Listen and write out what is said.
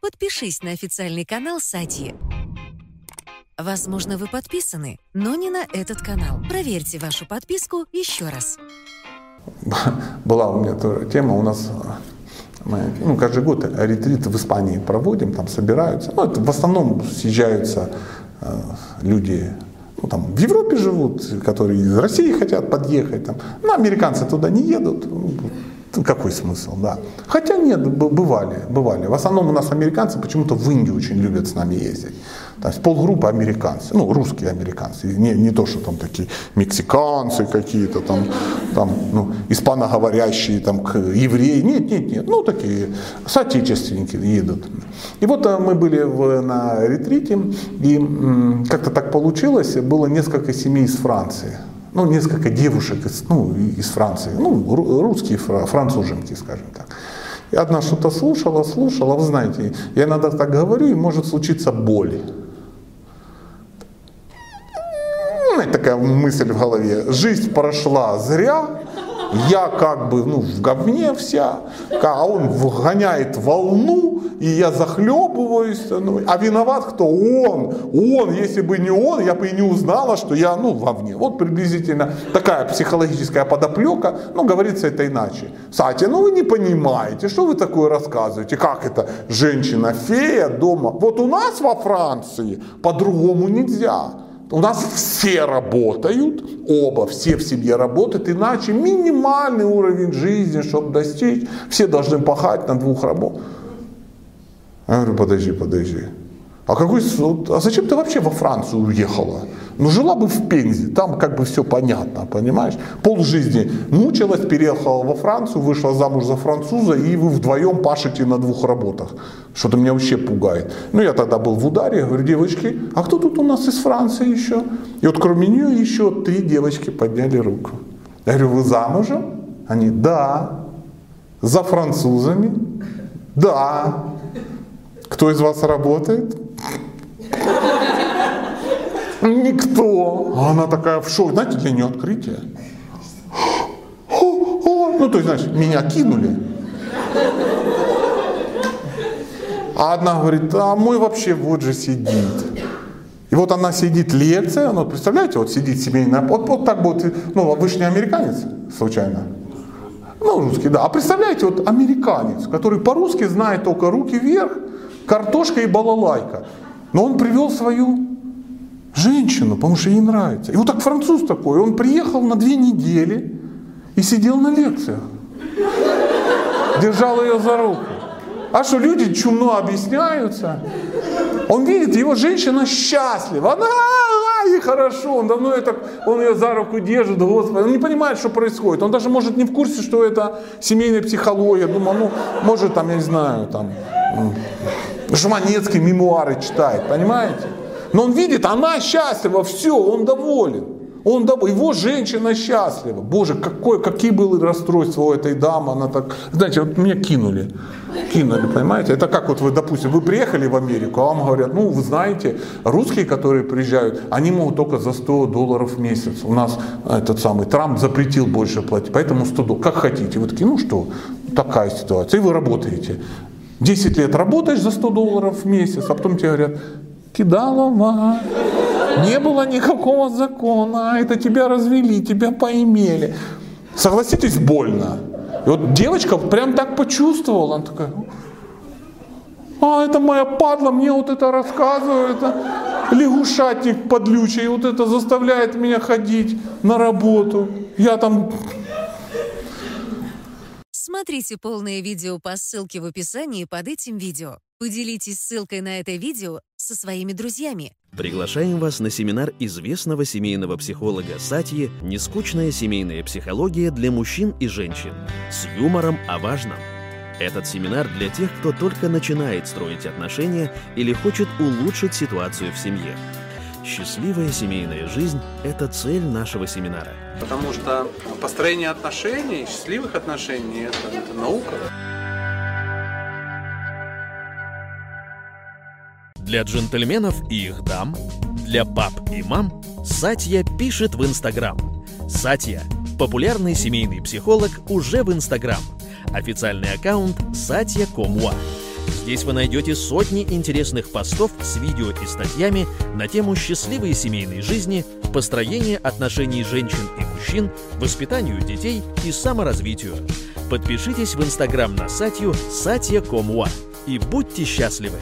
подпишись на официальный канал Сати. Возможно, вы подписаны, но не на этот канал. Проверьте вашу подписку еще раз. Была у меня тоже тема, у нас мы, ну, каждый год ретрит в Испании проводим, там собираются. Ну, это в основном съезжаются э, люди, ну, там, в Европе живут, которые из России хотят подъехать. Там. Ну, американцы туда не едут. Какой смысл, да. Хотя нет, бывали, бывали. В основном у нас американцы почему-то в Индию очень любят с нами ездить. То есть полгруппы американцы, ну, русские американцы, не, не то, что там такие мексиканцы какие-то, там, там, ну, испаноговорящие, там, евреи, нет, нет, нет, ну, такие соотечественники едут. И вот э, мы были в, на ретрите, и как-то так получилось, было несколько семей из Франции, ну, несколько девушек из, ну, из Франции, ну, русские француженки, скажем так. И одна что-то слушала, слушала, вы знаете, я иногда так говорю, и может случиться боль. знаете, такая мысль в голове, жизнь прошла зря, я как бы ну, в говне вся, а он вгоняет волну, и я захлебываюсь. Ну, а виноват кто? Он. Он, если бы не он, я бы и не узнала, что я ну, вовне. Вот приблизительно такая психологическая подоплека, ну, говорится это иначе. Кстати, ну вы не понимаете, что вы такое рассказываете, как это женщина-фея дома. Вот у нас во Франции по-другому нельзя. У нас все работают, оба, все в семье работают, иначе минимальный уровень жизни, чтобы достичь, все должны пахать на двух работах. Я говорю, подожди, подожди. А какой суд? А зачем ты вообще во Францию уехала? Ну жила бы в Пензе, там как бы все понятно, понимаешь? Пол жизни мучилась, переехала во Францию, вышла замуж за француза, и вы вдвоем пашете на двух работах. Что-то меня вообще пугает. Ну я тогда был в ударе, говорю, девочки, а кто тут у нас из Франции еще? И вот кроме нее еще три девочки подняли руку. Я говорю, вы замужем? Они, да. За французами? Да. Кто из вас работает? Никто. А она такая в шоке. Знаете, для нее открытие. Ну, то есть, знаешь, меня кинули. А одна говорит, а мой вообще вот же сидит. И вот она сидит лекция, ну, представляете, вот сидит семейная, вот, вот так вот, ну, вы же не американец, случайно? Ну, русский, да. А представляете, вот американец, который по-русски знает только руки вверх, картошка и балалайка. Но он привел свою женщину, потому что ей нравится. И вот так француз такой, он приехал на две недели и сидел на лекциях. Держал ее за руку. А что люди чумно объясняются? Он видит, его женщина счастлива. Она, ей хорошо, он давно это, он ее за руку держит, Господи. Он не понимает, что происходит. Он даже может не в курсе, что это семейная психология. Думаю, ну, может, там, я не знаю, там, Жванецкий мемуары читает, понимаете? Но он видит, она счастлива, все, он доволен. Он дов... Его женщина счастлива. Боже, какое, какие были расстройства у этой дамы. Она так, знаете, вот меня кинули. Кинули, понимаете? Это как вот вы, допустим, вы приехали в Америку, а вам говорят, ну, вы знаете, русские, которые приезжают, они могут только за 100 долларов в месяц. У нас этот самый Трамп запретил больше платить, поэтому 100 долларов. Как хотите. Вы такие, ну что, такая ситуация. И вы работаете. 10 лет работаешь за 100 долларов в месяц, а потом тебе говорят, Кидалова, не было никакого закона, это тебя развели, тебя поимели. Согласитесь, больно. И вот девочка прям так почувствовала, она такая, а, это моя падла, мне вот это рассказывает, это лягушатник подлючий, вот это заставляет меня ходить на работу. Я там Смотрите полное видео по ссылке в описании под этим видео. Поделитесь ссылкой на это видео со своими друзьями. Приглашаем вас на семинар известного семейного психолога Сатьи «Нескучная семейная психология для мужчин и женщин» с юмором о важном. Этот семинар для тех, кто только начинает строить отношения или хочет улучшить ситуацию в семье. Счастливая семейная жизнь – это цель нашего семинара. Потому что построение отношений, счастливых отношений – это, это наука. Для джентльменов и их дам, для пап и мам Сатья пишет в Инстаграм. Сатья – популярный семейный психолог уже в Инстаграм. Официальный аккаунт Сатья.com.ua Здесь вы найдете сотни интересных постов с видео и статьями на тему счастливой семейной жизни, построения отношений женщин и мужчин, воспитанию детей и саморазвитию. Подпишитесь в Инстаграм на Сатью Satya.com.ua и будьте счастливы!